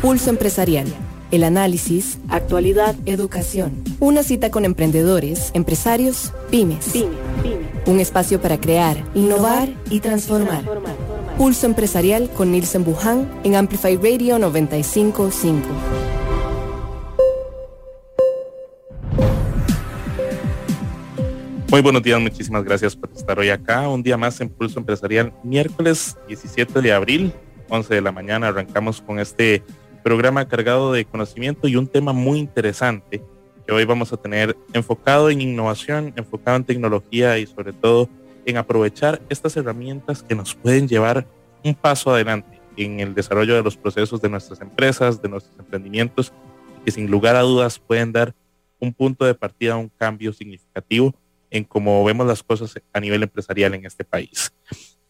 Pulso Empresarial. El análisis, actualidad, educación. Una cita con emprendedores, empresarios, pymes. Un espacio para crear, innovar y transformar. Pulso Empresarial con Nielsen Buján en Amplify Radio 955. Muy buenos días, muchísimas gracias por estar hoy acá. Un día más en Pulso Empresarial, miércoles 17 de abril, 11 de la mañana. Arrancamos con este programa cargado de conocimiento y un tema muy interesante que hoy vamos a tener enfocado en innovación, enfocado en tecnología y sobre todo en aprovechar estas herramientas que nos pueden llevar un paso adelante en el desarrollo de los procesos de nuestras empresas, de nuestros emprendimientos, que sin lugar a dudas pueden dar un punto de partida, un cambio significativo en cómo vemos las cosas a nivel empresarial en este país.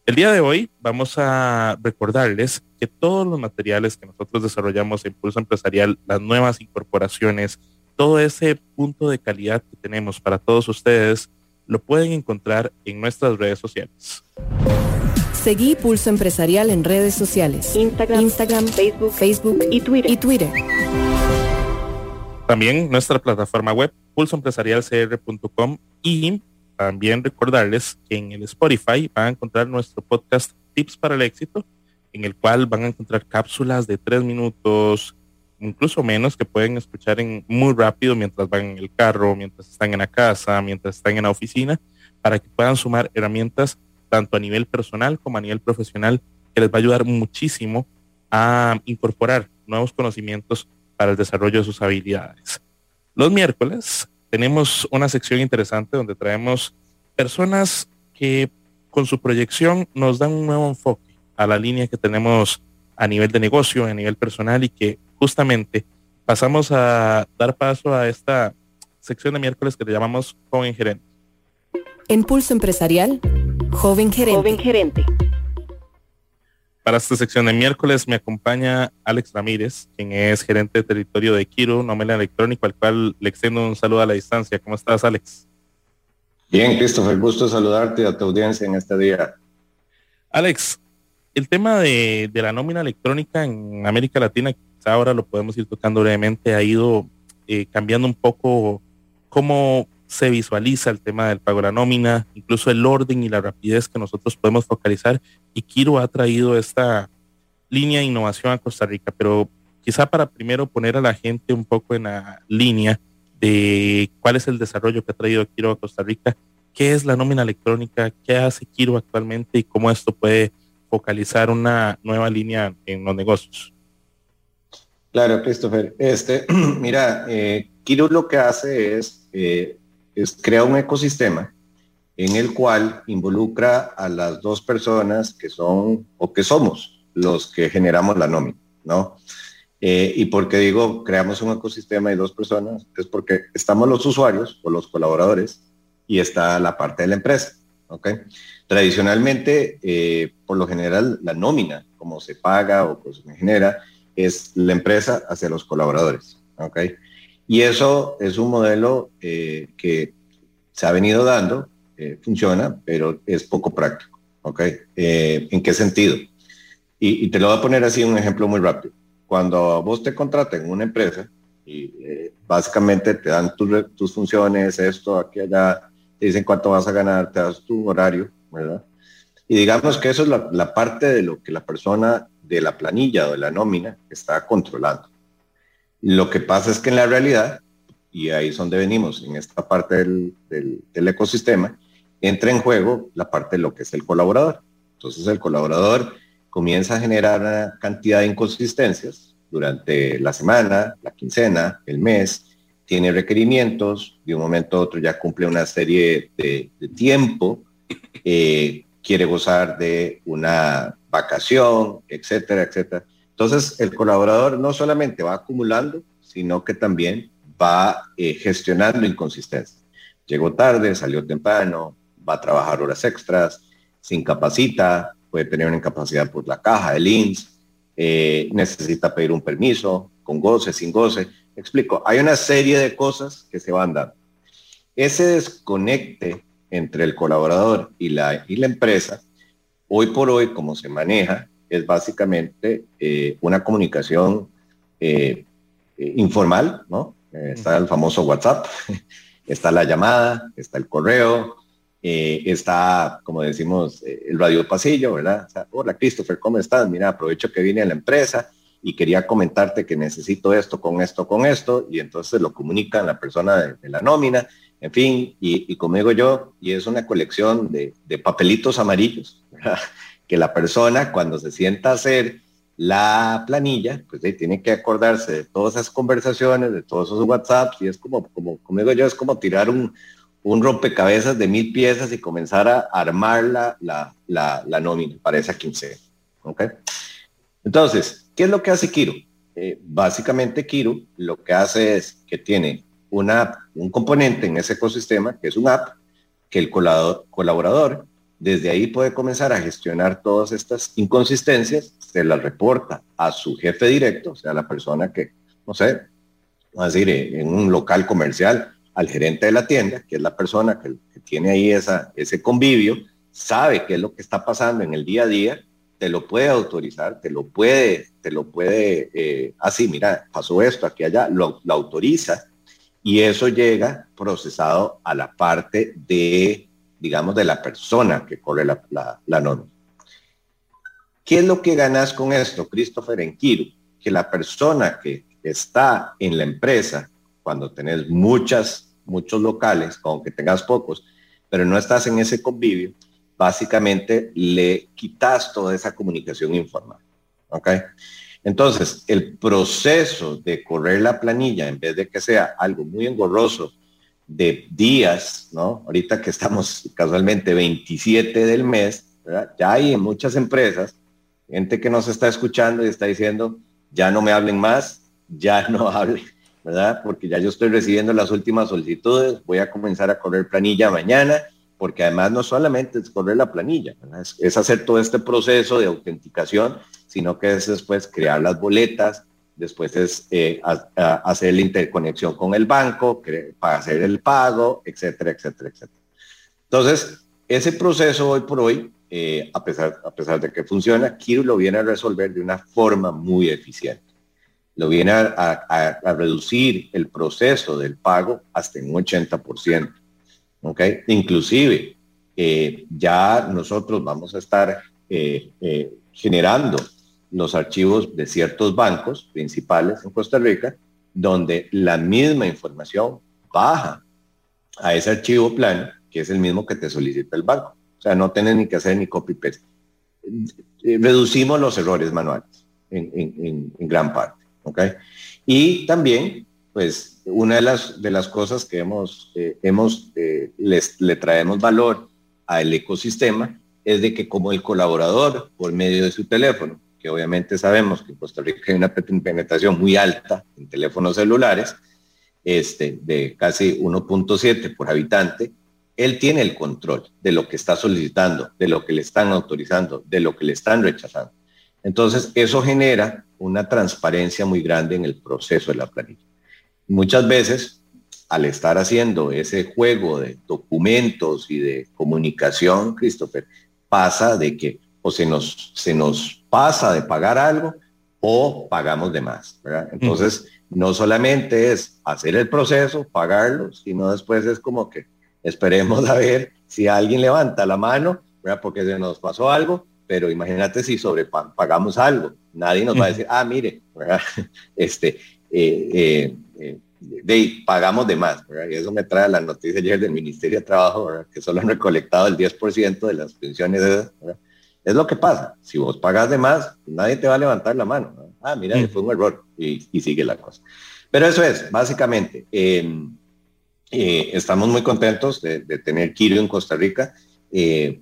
El día de hoy vamos a recordarles que todos los materiales que nosotros desarrollamos en Pulso Empresarial, las nuevas incorporaciones, todo ese punto de calidad que tenemos para todos ustedes, lo pueden encontrar en nuestras redes sociales. Seguí Pulso Empresarial en redes sociales. Instagram, Instagram Facebook, Facebook y Twitter. Y Twitter. También nuestra plataforma web pulsoempresarialcr.com y también recordarles que en el Spotify van a encontrar nuestro podcast Tips para el Éxito, en el cual van a encontrar cápsulas de tres minutos, incluso menos, que pueden escuchar en muy rápido mientras van en el carro, mientras están en la casa, mientras están en la oficina, para que puedan sumar herramientas tanto a nivel personal como a nivel profesional, que les va a ayudar muchísimo a incorporar nuevos conocimientos para el desarrollo de sus habilidades. Los miércoles tenemos una sección interesante donde traemos personas que con su proyección nos dan un nuevo enfoque a la línea que tenemos a nivel de negocio, a nivel personal y que justamente pasamos a dar paso a esta sección de miércoles que le llamamos Joven Gerente. En Pulso Empresarial, Joven Gerente. Joven Gerente. Para esta sección de miércoles me acompaña Alex Ramírez, quien es gerente de territorio de Kiro, nómina electrónico, al cual le extiendo un saludo a la distancia. ¿Cómo estás, Alex? Bien, Christopher, gusto saludarte a tu audiencia en este día. Alex, el tema de, la nómina electrónica en América Latina, ahora lo podemos ir tocando brevemente, ha ido eh, cambiando un poco cómo se visualiza el tema del pago de la nómina, incluso el orden y la rapidez que nosotros podemos focalizar. Y Kiro ha traído esta línea de innovación a Costa Rica, pero quizá para primero poner a la gente un poco en la línea de cuál es el desarrollo que ha traído Kiro a Costa Rica, qué es la nómina electrónica, qué hace Kiro actualmente y cómo esto puede focalizar una nueva línea en los negocios. Claro, Christopher. Este, mira, eh, Kiro lo que hace es eh, es crea un ecosistema en el cual involucra a las dos personas que son o que somos los que generamos la nómina, ¿no? Eh, y porque digo, creamos un ecosistema de dos personas, es porque estamos los usuarios o los colaboradores y está la parte de la empresa, ¿ok? Tradicionalmente, eh, por lo general, la nómina, como se paga o pues se genera, es la empresa hacia los colaboradores, ¿ok? Y eso es un modelo eh, que se ha venido dando, eh, funciona, pero es poco práctico. ¿ok? Eh, ¿En qué sentido? Y, te lo voy a poner así un ejemplo muy rápido. Cuando vos te contratas en una empresa y básicamente te dan tus funciones, esto, aquí, allá, te dicen cuánto vas a ganar, te das tu horario, ¿verdad? Y digamos que eso es la parte de lo que la persona de la planilla o de la nómina está controlando. Lo que pasa es que en la realidad, y ahí es donde venimos, en esta parte del, ecosistema, entra en juego la parte de lo que es el colaborador. Entonces el colaborador comienza a generar una cantidad de inconsistencias durante la semana, la quincena, el mes, tiene requerimientos, de un momento a otro ya cumple una serie de, tiempo, eh, quiere gozar de una vacación, etcétera, etcétera. Entonces, el colaborador no solamente va acumulando, sino que también va eh, gestionando inconsistencias. Llegó tarde, salió temprano, va a trabajar horas extras, se incapacita, puede tener una incapacidad por la caja, el INS, eh, necesita pedir un permiso, con goce, sin goce. Explico, hay una serie de cosas que se van dando. Ese desconecte entre el colaborador y la, y la empresa, hoy por hoy, como se maneja, es básicamente eh, una comunicación informal, ¿no? está el famoso WhatsApp, está la llamada, está el correo, está, como decimos, el radio pasillo, ¿verdad? Hola Christopher, ¿cómo estás? Mira, aprovecho que vine a la empresa y quería comentarte que necesito esto con esto con esto y entonces lo comunican la persona de, la nómina, en fin, y, conmigo yo, y es una colección de, papelitos amarillos, que la persona cuando se sienta a hacer la planilla, pues tiene que acordarse de todas esas conversaciones, de todos esos WhatsApps, y es como, como conmigo yo, es como tirar un, un rompecabezas de mil piezas y comenzar a armar la, la, la, nómina para esa quincena. ¿ok? Entonces, ¿qué es lo que hace Kiro? Eh, básicamente Kiro lo que hace es que tiene una, un componente en ese ecosistema, que es un app, que el colaborador desde ahí puede comenzar a gestionar todas estas inconsistencias, se las reporta a su jefe directo, o sea, la persona que, no sé, vamos a decir, en un local comercial, al gerente de la tienda, que es la persona que, tiene ahí esa, ese convivio, sabe qué es lo que está pasando en el día a día te lo puede autorizar, te lo puede, te lo puede, eh, así, mira, pasó esto, aquí, allá, lo, autoriza y eso llega procesado a la parte de, digamos, de la persona que corre la, la, norma. ¿Qué es lo que ganas con esto, Christopher en Kiro? Que la persona que está en la empresa, cuando tenés muchas, muchos locales, aunque tengas pocos, pero no estás en ese convivio, básicamente le quitas toda esa comunicación informal. ¿Ok? Entonces, el proceso de correr la planilla, en vez de que sea algo muy engorroso de días, ¿no? Ahorita que estamos casualmente 27 del mes, ya hay en muchas empresas gente que nos está escuchando y está diciendo, ya no me hablen más, ya no hablen, ¿verdad? Porque ya yo estoy recibiendo las últimas solicitudes, voy a comenzar a correr planilla mañana porque además no solamente es correr la planilla, es, hacer todo este proceso de autenticación, sino que es después crear las boletas, después es eh, hacer la interconexión con el banco, para hacer el pago, etcétera, etcétera, etcétera. Entonces, ese proceso hoy por hoy, eh, a, pesar, a pesar de que funciona, Kiro lo viene a resolver de una forma muy eficiente. Lo viene a, a reducir el proceso del pago hasta un 80%. ¿ok? Inclusive, eh, ya nosotros vamos a estar generando los archivos de ciertos bancos principales en Costa Rica, donde la misma información baja a ese archivo plano, que es el mismo que te solicita el banco. O sea, no tienes ni que hacer ni copy-paste. Reducimos los errores manuales en, gran parte. ¿ok? Y también pues una de las, de las cosas que hemos, eh, hemos eh, les, le traemos valor al ecosistema es de que como el colaborador, por medio de su teléfono, que obviamente sabemos que en Costa Rica hay una penetración muy alta en teléfonos celulares, este, de casi 1.7 por habitante, él tiene el control de lo que está solicitando, de lo que le están autorizando, de lo que le están rechazando. Entonces, eso genera una transparencia muy grande en el proceso de la planilla. Muchas veces, al estar haciendo ese juego de documentos y de comunicación, Christopher, pasa de que o se nos, se nos pasa de pagar algo o pagamos de más. Entonces, no solamente es hacer el proceso, pagarlo, sino después es como que esperemos a ver si alguien levanta la mano, porque se nos pasó algo, pero imagínate si sobre pagamos algo, nadie nos va a decir, ah, mire, este, eh, eh, eh, de, pagamos de más, y eso me trae la noticia ayer del Ministerio de Trabajo, que solo han recolectado el 10% de las pensiones. Es lo que pasa, si vos pagas de más, nadie te va a levantar la mano. Ah, mira, mm. fue un error y, sigue la cosa. Pero eso es, básicamente, em, estamos muy contentos de, tener Kirio en Costa Rica.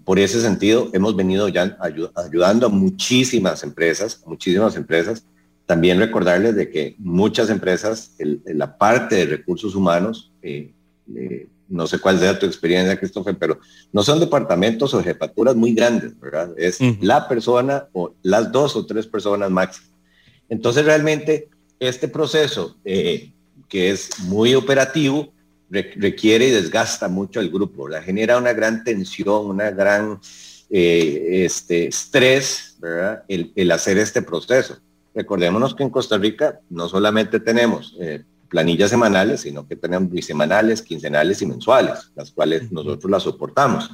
por ese sentido, hemos venido ya ayudando a muchísimas empresas, muchísimas empresas también recordarles de que muchas empresas, en la parte de recursos humanos, eh, eh, no sé cuál sea tu experiencia, Christopher, pero no son departamentos o jefaturas muy grandes, ¿verdad? Es la persona o las dos o tres personas máximo. Entonces, realmente, este proceso, eh, que es muy operativo, requiere y desgasta mucho al grupo, la genera una gran tensión, una gran este, estrés, ¿verdad? el hacer este proceso recordémonos que en Costa Rica no solamente tenemos eh, planillas semanales, sino que tenemos bisemanales, quincenales y mensuales, las cuales nosotros las soportamos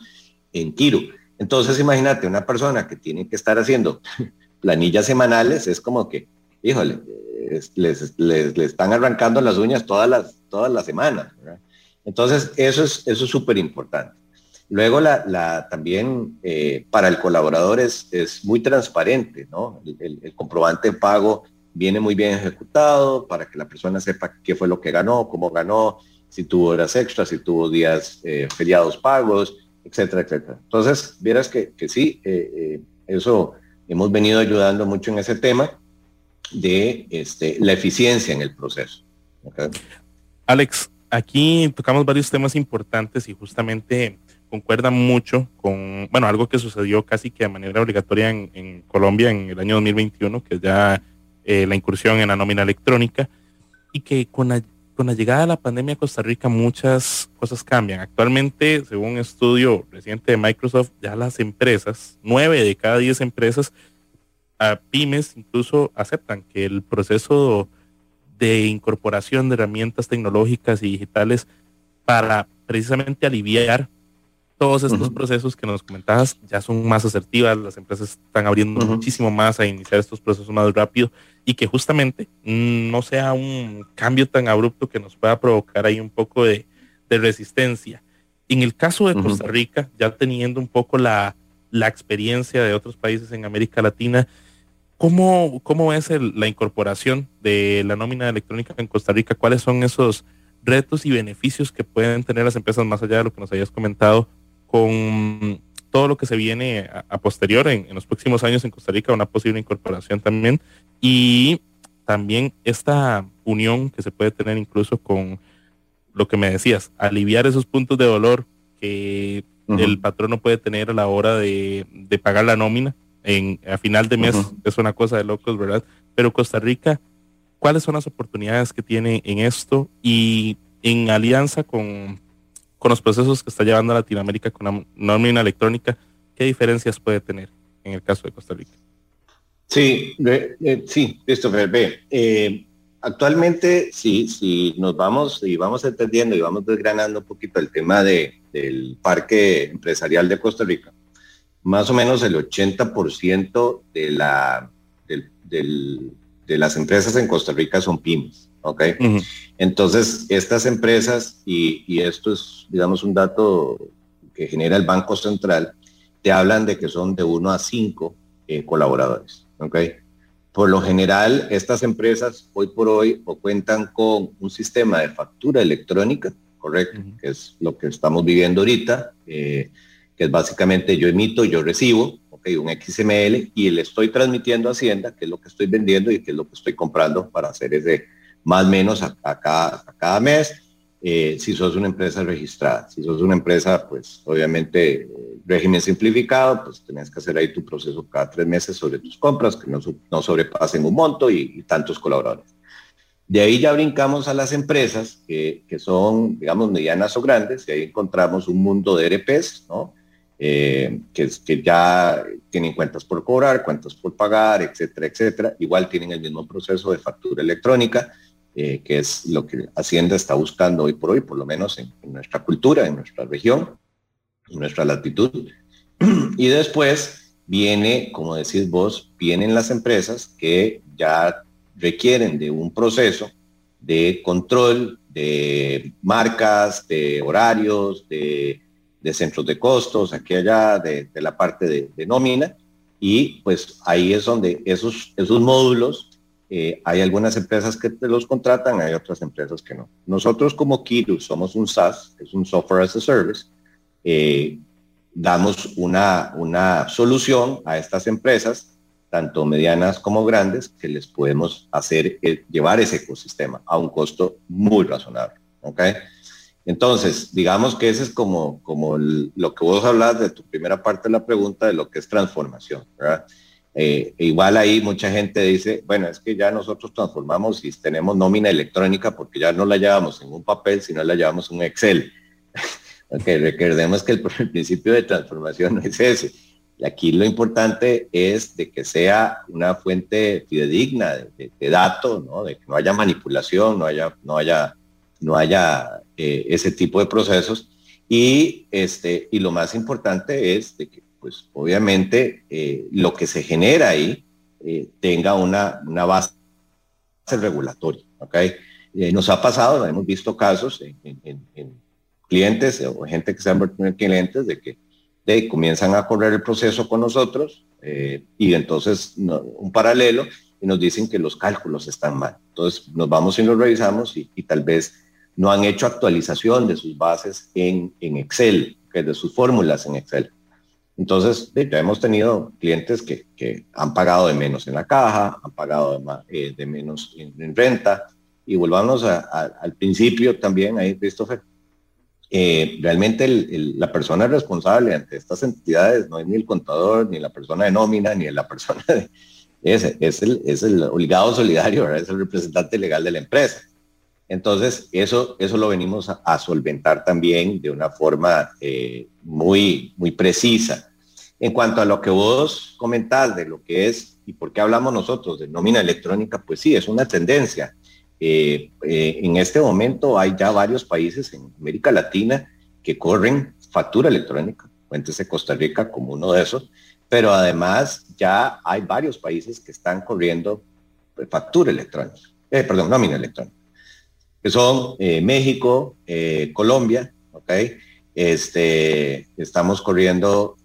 en Kiro. Entonces, imagínate, una persona que tiene que estar haciendo planillas semanales, es como que, híjole, les, les, están arrancando las uñas todas las, todas las semanas. Entonces, eso es eso es súper importante. Luego, la, también eh, para el colaborador es, es muy transparente, ¿no? El, comprobante de pago viene muy bien ejecutado para que la persona sepa qué fue lo que ganó, cómo ganó, si tuvo horas extras, si tuvo días eh, feriados pagos, etcétera, etcétera. Entonces, vieras que, que sí, eh, eso hemos venido ayudando mucho en ese tema de este, la eficiencia en el proceso. Alex, aquí tocamos varios temas importantes y justamente concuerda mucho con, bueno, algo que sucedió casi que de manera obligatoria en, Colombia en el año 2021, que ya eh, la incursión en la nómina electrónica, y que con la, con la llegada de la pandemia a Costa Rica muchas cosas cambian. Actualmente, según un estudio reciente de Microsoft, ya las empresas, nueve de cada diez empresas, a pymes incluso aceptan que el proceso de incorporación de herramientas tecnológicas y digitales para precisamente aliviar todos estos procesos que nos comentabas ya son más asertivas, las empresas están abriendo muchísimo más a iniciar estos procesos más rápido y que justamente no sea un cambio tan abrupto que nos pueda provocar ahí un poco de, resistencia. En el caso de Costa Rica, ya teniendo un poco la, la experiencia de otros países en América Latina, ¿Cómo, cómo es la incorporación de la nómina electrónica en Costa Rica? ¿Cuáles son esos retos y beneficios que pueden tener las empresas más allá de lo que nos hayas comentado con todo lo que se viene a, posterior en, los próximos años en Costa Rica, una posible incorporación también. Y también esta unión que se puede tener incluso con lo que me decías, aliviar esos puntos de dolor que el patrón no puede tener a la hora de, de pagar la nómina en, a final de mes es una cosa de locos, ¿verdad? Pero Costa Rica, ¿cuáles son las oportunidades que tiene en esto y en alianza con, con los procesos que está llevando a Latinoamérica con la nómina electrónica? ¿Qué diferencias puede tener en el caso de Costa Rica? Sí, eh, sí, Christopher, ve, eh, actualmente sí, sí, nos vamos y vamos entendiendo y vamos desgranando un poquito el tema de, del parque empresarial de Costa Rica más o menos el 80% de, la, de las empresas en Costa Rica son pymes. ¿Ok? Entonces, estas empresas, y, esto es, digamos, un dato que genera el Banco Central, te hablan de que son de 1 a 5 eh, colaboradores. ¿ok? Por lo general, estas empresas hoy por hoy o cuentan con un sistema de factura electrónica, correcto, que es lo que estamos viviendo ahorita. Eh, que es básicamente yo emito, yo recibo, okay, un XML y le estoy transmitiendo a Hacienda qué es lo que estoy vendiendo y qué es lo que estoy comprando para hacer ese más o menos a, cada, cada, mes. Eh, si sos una empresa registrada, si sos una empresa, pues obviamente eh, régimen simplificado, pues tenés que hacer ahí tu proceso cada tres meses sobre tus compras, que no, no sobrepasen un monto y, tantos colaboradores. De ahí ya brincamos a las empresas que, que, son, digamos, medianas o grandes, y ahí encontramos un mundo de RPs, ¿no? Eh, que, que, ya tienen cuentas por cobrar, cuentas por pagar, etcétera, etcétera. Igual tienen el mismo proceso de factura electrónica, eh, que es lo que Hacienda está buscando hoy por hoy, por lo menos en, nuestra cultura, en nuestra región, en nuestra latitud. y después viene, como decís vos, vienen las empresas que ya requieren de un proceso de control de marcas, de horarios, de de centros de costos, aquí allá, de, la parte de, nómina, y pues ahí es donde esos, esos módulos, eh, hay algunas empresas que te los contratan, hay otras empresas que no. Nosotros como Kiru somos un SaaS, es un Software as a Service, eh, damos una, una solución a estas empresas, tanto medianas como grandes, que les podemos hacer eh, llevar ese ecosistema a un costo muy razonable. ¿okay? Entonces, digamos que ese es como, como lo que vos hablas de tu primera parte de la pregunta de lo que es transformación, ¿verdad? Eh, igual ahí mucha gente dice, bueno, es que ya nosotros transformamos y tenemos nómina electrónica porque ya no la llevamos en un papel, sino la llevamos en un Excel. ok, recordemos que el, principio de transformación no es ese. Aquí lo importante es de que sea una fuente fidedigna de, datos, ¿no? de que no haya manipulación, no haya, no haya, no haya eh, ese tipo de procesos. Y, este, y lo más importante es de que, pues, obviamente, eh, lo que se genera ahí eh, tenga una, una base regulatoria. ¿okay? nos ha pasado, hemos visto casos en, clientes o gente que se han convertido en clientes de que comienzan a correr el proceso con nosotros eh, y entonces un paralelo y nos dicen que los cálculos están mal. Entonces nos vamos y los revisamos y, tal vez no han hecho actualización de sus bases en, en Excel, que de sus fórmulas en Excel. Entonces, ya hemos tenido clientes que, han pagado de menos en la caja, han pagado de, eh, menos en, renta. Y volvamos al principio también ahí, Christopher, eh, realmente la persona responsable ante estas entidades no es ni el contador, ni la persona de nómina, ni la persona de... Es, el, es el obligado solidario, es el representante legal de la empresa. Entonces, eso, eso lo venimos a, solventar también de una forma eh, muy, muy precisa. En cuanto a lo que vos comentás de lo que es y por qué hablamos nosotros de nómina electrónica, pues sí, es una tendencia. Eh, eh, en este momento hay ya varios países en América Latina que corren factura electrónica, cuéntese Costa Rica como uno de esos, pero además ya hay varios países que están corriendo factura electrónica, perdón, nómina electrónica, que son México, Colombia, ¿ok? Este, estamos corriendo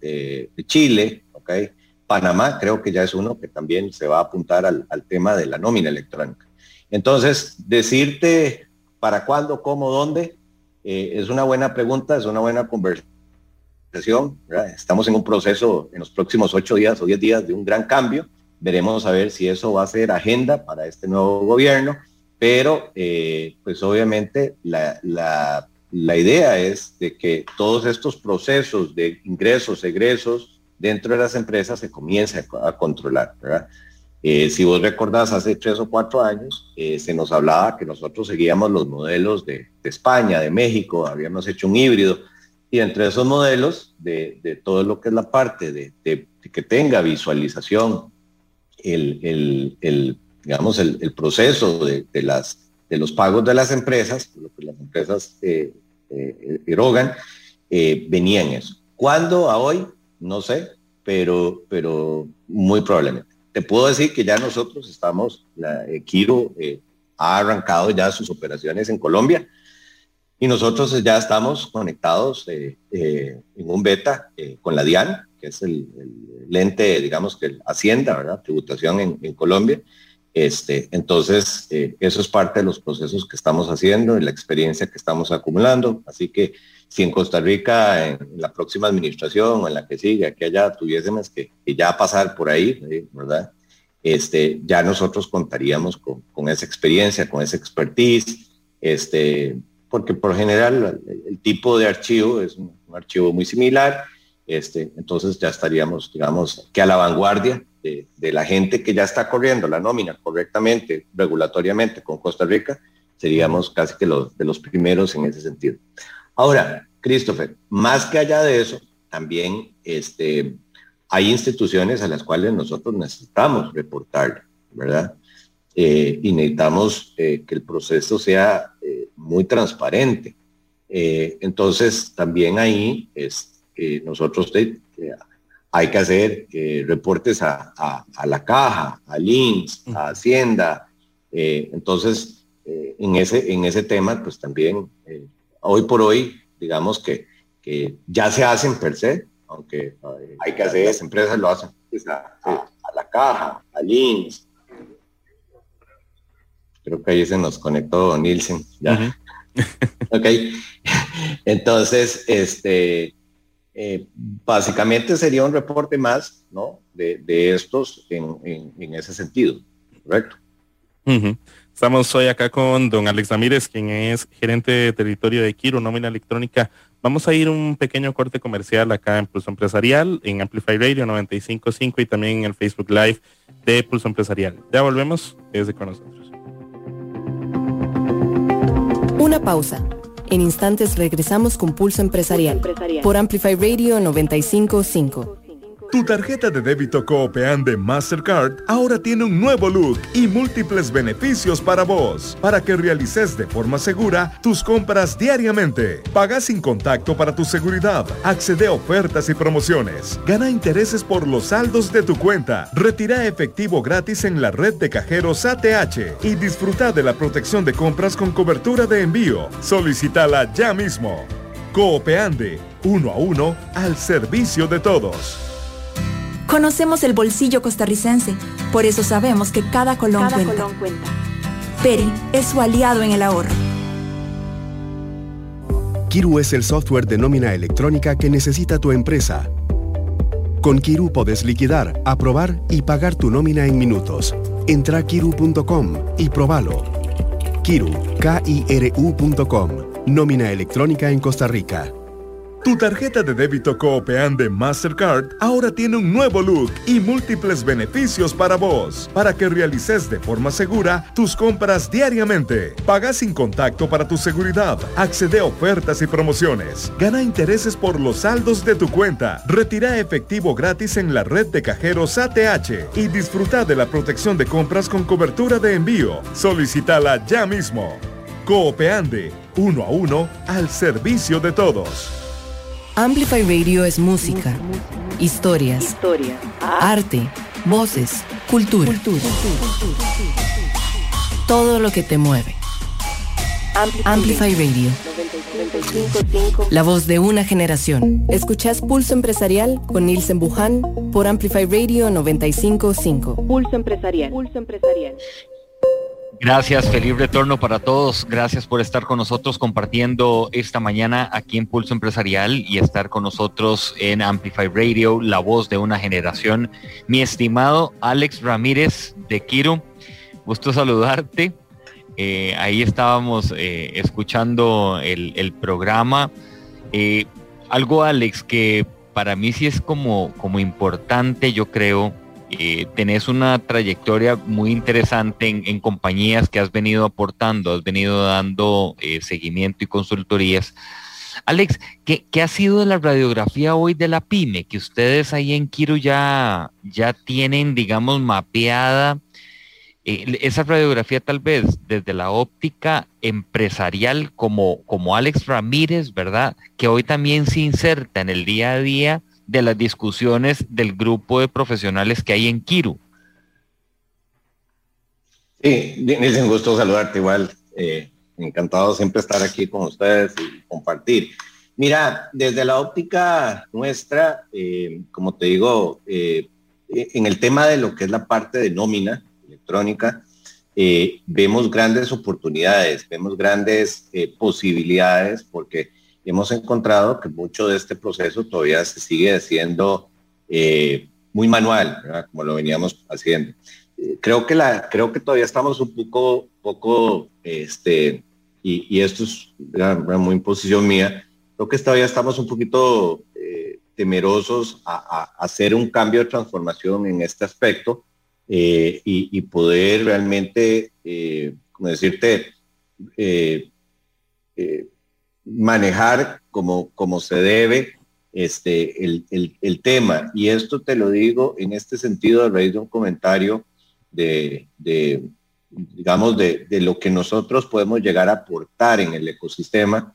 Chile, ¿ok? Panamá creo que ya es uno que también se va a apuntar al tema de la nómina electrónica. Entonces, decirte para cuándo, cómo, dónde, eh, es una buena pregunta, es una buena conversación. Estamos en un proceso en los próximos ocho días o diez días de un gran cambio. Veremos a ver si eso va a ser agenda para este nuevo gobierno, pero eh, pues obviamente la, idea es de que todos estos procesos de ingresos, egresos dentro de las empresas se comiencen a, controlar. Eh, si vos recordás, hace tres o cuatro años eh, se nos hablaba que nosotros seguíamos los modelos de, España, de México, habíamos hecho un híbrido, y entre esos modelos, de, todo lo que es la parte de, que tenga visualización, el, digamos, el, proceso de, las, de los pagos de las empresas, lo que las empresas eh, eh erogan, venía en eso. ¿Cuándo a hoy? No sé, pero, pero muy probablemente. Te puedo decir que ya nosotros estamos, la, eh, Kiro eh, ha arrancado ya sus operaciones en Colombia y nosotros ya estamos conectados eh, en un beta con la DIAN, que es el, el, ente, digamos que Hacienda. Tributación en, Colombia. Este, entonces, eso es parte de los procesos que estamos haciendo y la experiencia que estamos acumulando. Así que si en Costa Rica, en, la próxima administración o en la que sigue, que allá tuviésemos que, ya pasar por ahí, ¿verdad? Este, ya nosotros contaríamos con, esa experiencia, con esa expertise, este, porque por general el, tipo de archivo es un, archivo muy similar, este, entonces ya estaríamos, digamos, que a la vanguardia de, la gente que ya está corriendo la nómina correctamente, regulatoriamente con Costa Rica, seríamos casi que los, de los primeros en ese sentido. Ahora, Christopher, más que allá de eso, también este, hay instituciones a las cuales nosotros necesitamos reportar, ¿verdad? Eh, y necesitamos eh, que el proceso sea eh, muy transparente. entonces, también ahí es, nosotros hay que hacer reportes a, la caja, a LINS, a Hacienda. entonces, en, ese, en ese tema, pues también hoy por hoy, digamos que, ya se hacen per se, aunque hay que hacer, las empresas lo hacen pues, a, la caja, a LINS. Creo que ahí se nos conectó Nielsen. Ya. ok. Entonces, este, eh, básicamente sería un reporte más, ¿no? De, estos en, ese sentido, ¿correcto? Estamos hoy acá con don Alex Ramírez, quien es gerente de territorio de Quiro, nómina electrónica. Vamos a ir un pequeño corte comercial acá en Pulso Empresarial, en Amplify Radio 955 y también en el Facebook Live de Pulso Empresarial. Ya volvemos, desde con nosotros. Una pausa. En instantes regresamos con Pulso Empresarial, por Amplify Radio 955. Tu tarjeta de débito Coopean de Mastercard ahora tiene un nuevo look y múltiples beneficios para vos, para que realices de forma segura tus compras diariamente. Paga sin contacto para tu seguridad, accede a ofertas y promociones, gana intereses por los saldos de tu cuenta, retira efectivo gratis en la red de cajeros ATH y disfruta de la protección de compras con cobertura de envío. Solicítala ya mismo. Coopeande, uno a uno, al servicio de todos. Conocemos el bolsillo costarricense, por eso sabemos que cada colón, cuenta. Peri es su aliado en el ahorro. Kiru es el software de nómina electrónica que necesita tu empresa. Con Kiru puedes liquidar, aprobar y pagar tu nómina en minutos. Entra a kiru.com y probalo. Kiru, K-I-R-U.com. Nómina electrónica en Costa Rica. Tu tarjeta de débito Coopean de Mastercard ahora tiene un nuevo look y múltiples beneficios para vos, para que realices de forma segura tus compras diariamente. Paga sin contacto para tu seguridad, accede a ofertas y promociones, gana intereses por los saldos de tu cuenta, retira efectivo gratis en la red de cajeros ATH y disfruta de la protección de compras con cobertura de envío. Solicítala ya mismo. Coopeande, uno a uno, al servicio de todos. Amplify Radio es música, historias, arte, voces, cultura. Todo lo que te mueve. Amplify Radio. La voz de una generación. Escuchás Pulso Empresarial con Nielsen Buján por Amplify Radio 955. Pulso Empresarial. Pulso Empresarial. Gracias, feliz retorno para todos. Gracias por estar con nosotros compartiendo esta mañana aquí en Pulso Empresarial y estar con nosotros en Amplify Radio, la voz de una generación. Mi estimado Alex Ramírez de Kiro, gusto saludarte. Eh, ahí estábamos eh, escuchando el, programa. Eh, algo, Alex, que para mí sí es como, como importante, yo creo, eh, tenés una trayectoria muy interesante en, compañías que has venido aportando, has venido dando eh, seguimiento y consultorías. Alex, ¿qué, ha sido la radiografía hoy de la pyme? Que ustedes ahí en Kiro ya, ya tienen, digamos, mapeada eh, esa radiografía tal vez desde la óptica empresarial como, como Alex Ramírez, ¿verdad? Que hoy también se inserta en el día a día de las discusiones del grupo de profesionales que hay en Kiru. Sí, es un gusto saludarte igual. Eh, encantado siempre estar aquí con ustedes y compartir. Mira, desde la óptica nuestra, eh, como te digo, eh, en el tema de lo que es la parte de nómina electrónica, vemos grandes oportunidades, vemos grandes posibilidades porque hemos encontrado que mucho de este proceso todavía se sigue haciendo eh, muy manual, como lo veníamos haciendo. Eh, creo, que la, creo que todavía estamos un poco, poco este, y, esto es una, muy imposición mía, creo que todavía estamos un poquito eh, temerosos a, hacer un cambio de transformación en este aspecto y, y, poder realmente, como decirte, manejar como, como se debe este, el, el, tema. Y esto te lo digo en este sentido a raíz de un comentario de, de digamos, de, de, lo que nosotros podemos llegar a aportar en el ecosistema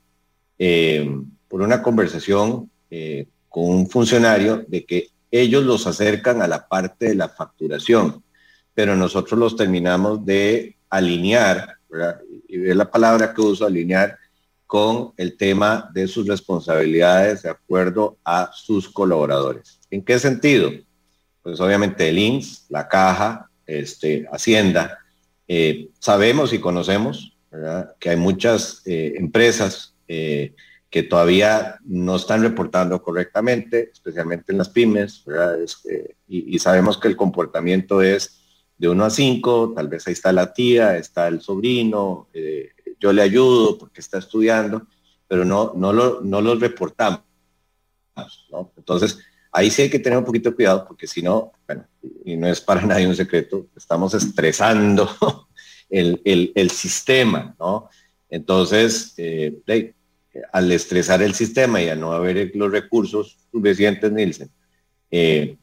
eh, por una conversación eh, con un funcionario de que ellos los acercan a la parte de la facturación, pero nosotros los terminamos de alinear, y la palabra que uso, alinear, con el tema de sus responsabilidades de acuerdo a sus colaboradores. ¿En qué sentido? Pues obviamente el INS, la caja, este, Hacienda, eh, sabemos y conocemos que hay muchas eh, empresas eh, que todavía no están reportando correctamente, especialmente en las pymes, y, sabemos que el comportamiento es de 1 a 5, tal vez ahí está la tía, está el sobrino, yo le ayudo porque está estudiando, pero no, no, lo, no los reportamos. Entonces, ahí sí hay que tener un poquito de cuidado porque si no, bueno, y no es para nadie un secreto, estamos estresando el, el, sistema, ¿no? Entonces, eh, al estresar el sistema y a no haber los recursos suficientes, Nielsen, eh,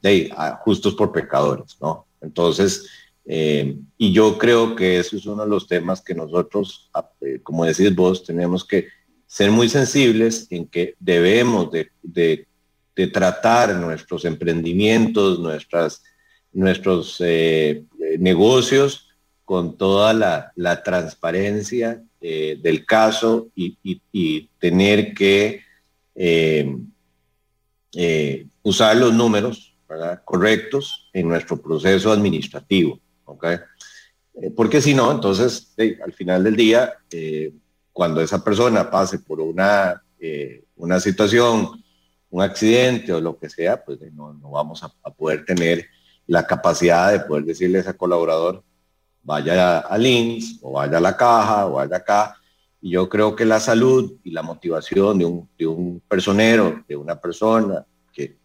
justos por pecadores, ¿no? Entonces, eh, y yo creo que eso es uno de los temas que nosotros, eh, como decís vos, tenemos que ser muy sensibles en que debemos de, tratar nuestros emprendimientos, nuestras, nuestros negocios con toda la, transparencia del caso y, tener que usar los números correctos en nuestro proceso administrativo. Eh, porque si no, entonces al final del día, eh, cuando esa persona pase por una, eh, una situación, un accidente o lo que sea, pues no, no vamos a, poder tener la capacidad de poder decirle a ese colaborador, vaya al INS o vaya a la caja o vaya acá. Y yo creo que la salud y la motivación de un, de un personero, de una persona, que,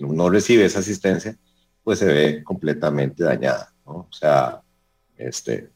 no recibe esa asistencia, pues se ve completamente dañada, ¿no? O sea, este...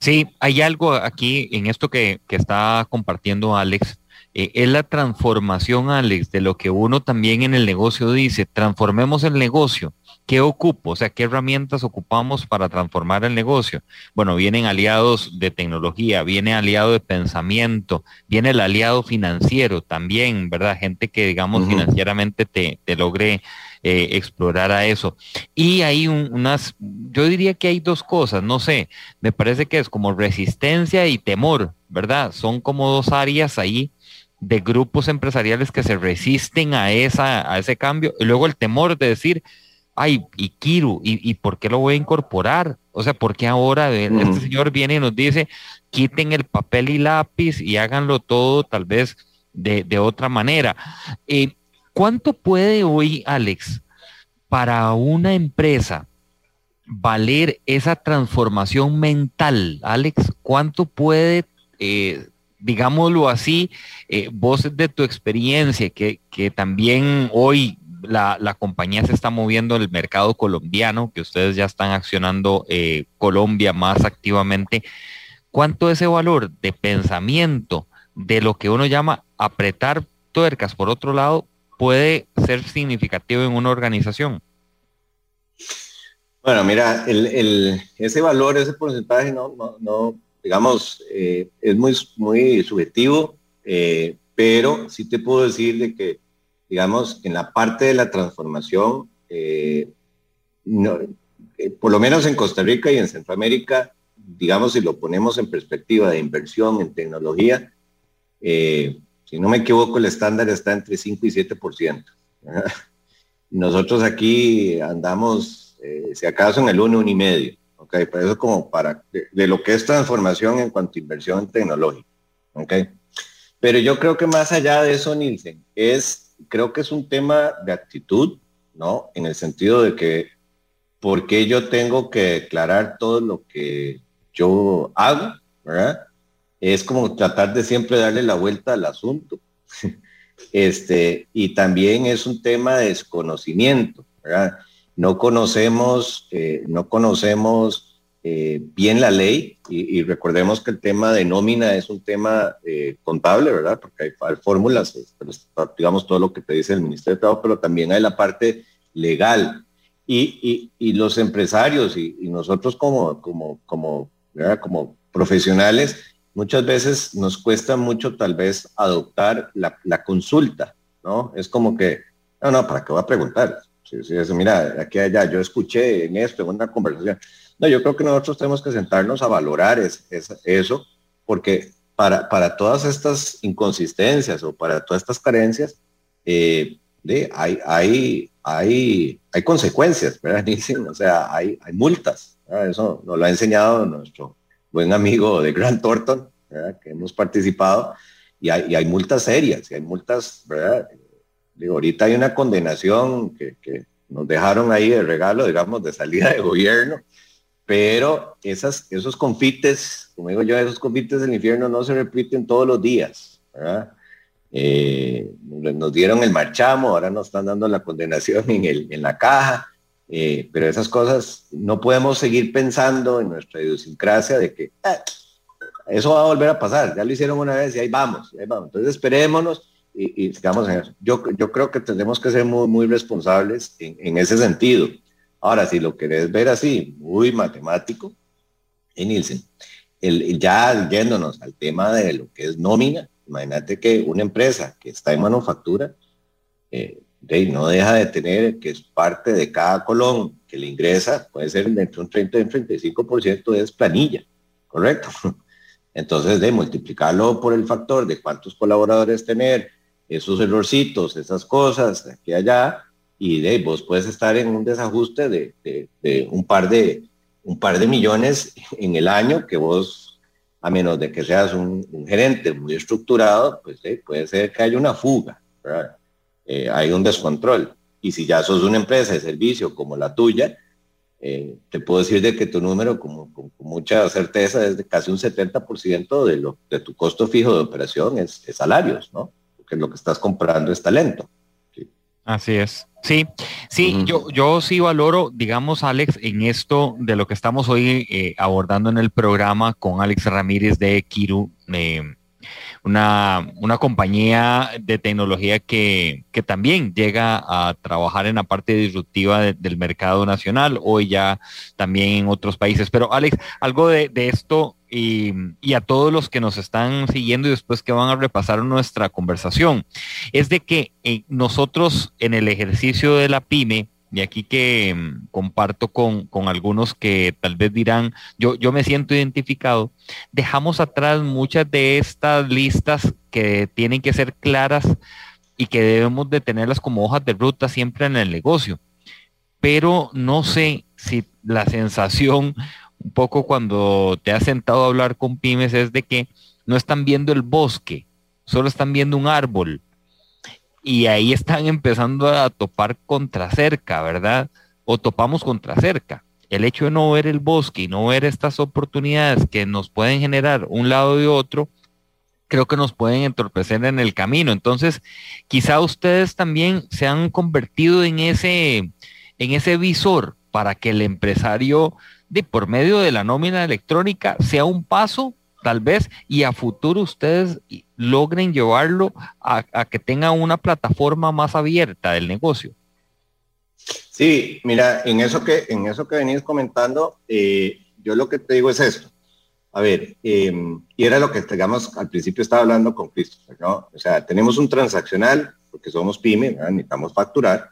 Sí, hay algo aquí en esto que, que está compartiendo Alex, eh, es la transformación, Alex, de lo que uno también en el negocio dice, transformemos el negocio. ¿Qué ocupo? O sea, ¿qué herramientas ocupamos para transformar el negocio? Bueno, vienen aliados de tecnología, viene aliado de pensamiento, viene el aliado financiero también, ¿verdad? Gente que, digamos, financieramente te, te logre eh, explorar a eso. Y hay unas, yo diría que hay dos cosas, no sé, me parece que es como resistencia y temor, ¿verdad? Son como dos áreas ahí de grupos empresariales que se resisten a, esa, a ese cambio. Y luego el temor de decir, ay, y Kiru, ¿y, por qué lo voy a incorporar? O sea, ¿por qué ahora este señor viene y nos dice, quiten el papel y lápiz y háganlo todo tal vez de, otra manera? Eh, ¿Cuánto puede hoy, Alex, para una empresa valer esa transformación mental? Alex, ¿cuánto puede... Eh, digámoslo así, eh, vos de tu experiencia, que, también hoy la, compañía se está moviendo en el mercado colombiano, que ustedes ya están accionando eh, Colombia más activamente. ¿Cuánto ese valor de pensamiento de lo que uno llama apretar tuercas por otro lado puede ser significativo en una organización? Bueno, mira, ese valor, ese porcentaje, no, no, digamos, eh, es muy, muy subjetivo, eh, pero sí te puedo decir de que digamos, en la parte de la transformación, eh, eh, por lo menos en Costa Rica y en Centroamérica, digamos, si lo ponemos en perspectiva de inversión en tecnología, si no me equivoco, el estándar está entre 5 y 7%. Nosotros aquí andamos, si acaso, en el 1, 1 y medio. Okay, por eso como para, de, lo que es transformación en cuanto a inversión tecnológica. Okay. Pero yo creo que más allá de eso, Nielsen, es creo que es un tema de actitud, ¿no? En el sentido de que, ¿por qué yo tengo que declarar todo lo que yo hago, ¿verdad? Es como tratar de siempre darle la vuelta al asunto. Este, y también es un tema de desconocimiento, ¿verdad? No conocemos, eh, no conocemos eh, bien la ley y, recordemos que el tema de nómina es un tema eh, contable, ¿verdad? Porque hay, fórmulas, digamos todo lo que te dice el Ministerio de Trabajo, pero también hay la parte legal. Y, los empresarios y, nosotros como, como, como, como profesionales, muchas veces nos cuesta mucho tal vez adoptar la, consulta, ¿no? Es como que, no, no, ¿para qué voy a preguntar? Si, si, mira, aquí allá, yo escuché en esto, en una conversación no, yo creo que nosotros tenemos que sentarnos a valorar eso, porque para, para, todas estas inconsistencias o para todas estas carencias, eh, hay, hay, hay, hay consecuencias, ¿verdad? O sea, hay, hay multas. Eso nos lo ha enseñado nuestro buen amigo de Grant Thornton, que hemos participado, y hay, multas serias, y hay multas, ¿verdad? Digo, ahorita hay una condenación que, que nos dejaron ahí de regalo, digamos, de salida de gobierno, pero esas, esos confites, como digo yo, esos confites del infierno no se repiten todos los días. Eh, nos dieron el marchamo, ahora nos están dando la condenación en, el, en la caja, eh, pero esas cosas no podemos seguir pensando en nuestra idiosincrasia de que eso va a volver a pasar, ya lo hicieron una vez y ahí vamos, ahí vamos. Entonces esperémonos y, digamos en eso. Yo, yo creo que tenemos que ser muy, muy responsables en, ese sentido. Ahora, si lo querés ver así, muy matemático, en Nielsen, el, ya yéndonos al tema de lo que es nómina, imagínate que una empresa que está en manufactura, eh, no deja de tener que es parte de cada colón que le ingresa, puede ser entre un 30 y un 35% es planilla, ¿correcto? Entonces, de multiplicarlo por el factor de cuántos colaboradores tener, esos errorcitos, esas cosas, aquí y allá, y de vos puedes estar en un desajuste de, un, par de, un par de millones en el año que vos, a menos de que seas un, gerente muy estructurado, pues puede ser que haya una fuga, eh, hay un descontrol. Y si ya sos una empresa de servicio como la tuya, eh, te puedo decir de que tu número, como, con, mucha certeza, es de casi un 70% de, lo, de tu costo fijo de operación es, salarios, ¿no? Porque lo que estás comprando es talento. Así es. Sí, sí, yo, yo sí valoro, digamos, Alex, en esto de lo que estamos hoy eh, abordando en el programa con Alex Ramírez de Kiru, eh, una, una compañía de tecnología que, que, también llega a trabajar en la parte disruptiva del mercado nacional, hoy ya también en otros países. Pero Alex, algo de, de esto y, y, a todos los que nos están siguiendo y después que van a repasar nuestra conversación, es de que eh, nosotros en el ejercicio de la pyme, y aquí que mm, comparto con, con, algunos que tal vez dirán, yo, yo me siento identificado, dejamos atrás muchas de estas listas que tienen que ser claras y que debemos de tenerlas como hojas de ruta siempre en el negocio. Pero no sé si la sensación, un poco cuando te has sentado a hablar con pymes, es de que no están viendo el bosque, solo están viendo un árbol y ahí están empezando a topar contra cerca, ¿verdad? O topamos contra cerca. El hecho de no ver el bosque y no ver estas oportunidades que nos pueden generar un lado y otro, creo que nos pueden entorpecer en el camino. Entonces, quizá ustedes también se han convertido en ese, en ese visor para que el empresario, de por medio de la nómina electrónica, sea un paso tal vez, y a futuro ustedes logren llevarlo a, que tenga una plataforma más abierta del negocio. Sí, mira, en eso que, en eso que venís comentando, eh, yo lo que te digo es esto. A ver, em, y era lo que, digamos, al principio estaba hablando con Cristo, ¿no? O sea, tenemos un transaccional, porque somos pyme, necesitamos facturar.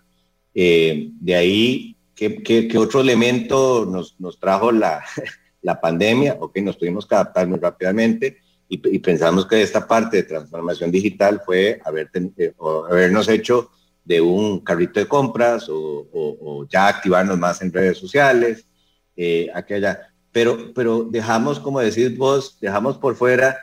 Eh, de ahí, ¿qué, qué, otro elemento nos, nos trajo la, la pandemia, ok, nos tuvimos que adaptar muy rápidamente y, pensamos que esta parte de transformación digital fue haber eh, habernos hecho de un carrito de compras o, ya activarnos más en redes sociales, eh. Pero, pero dejamos, como decís vos, dejamos por fuera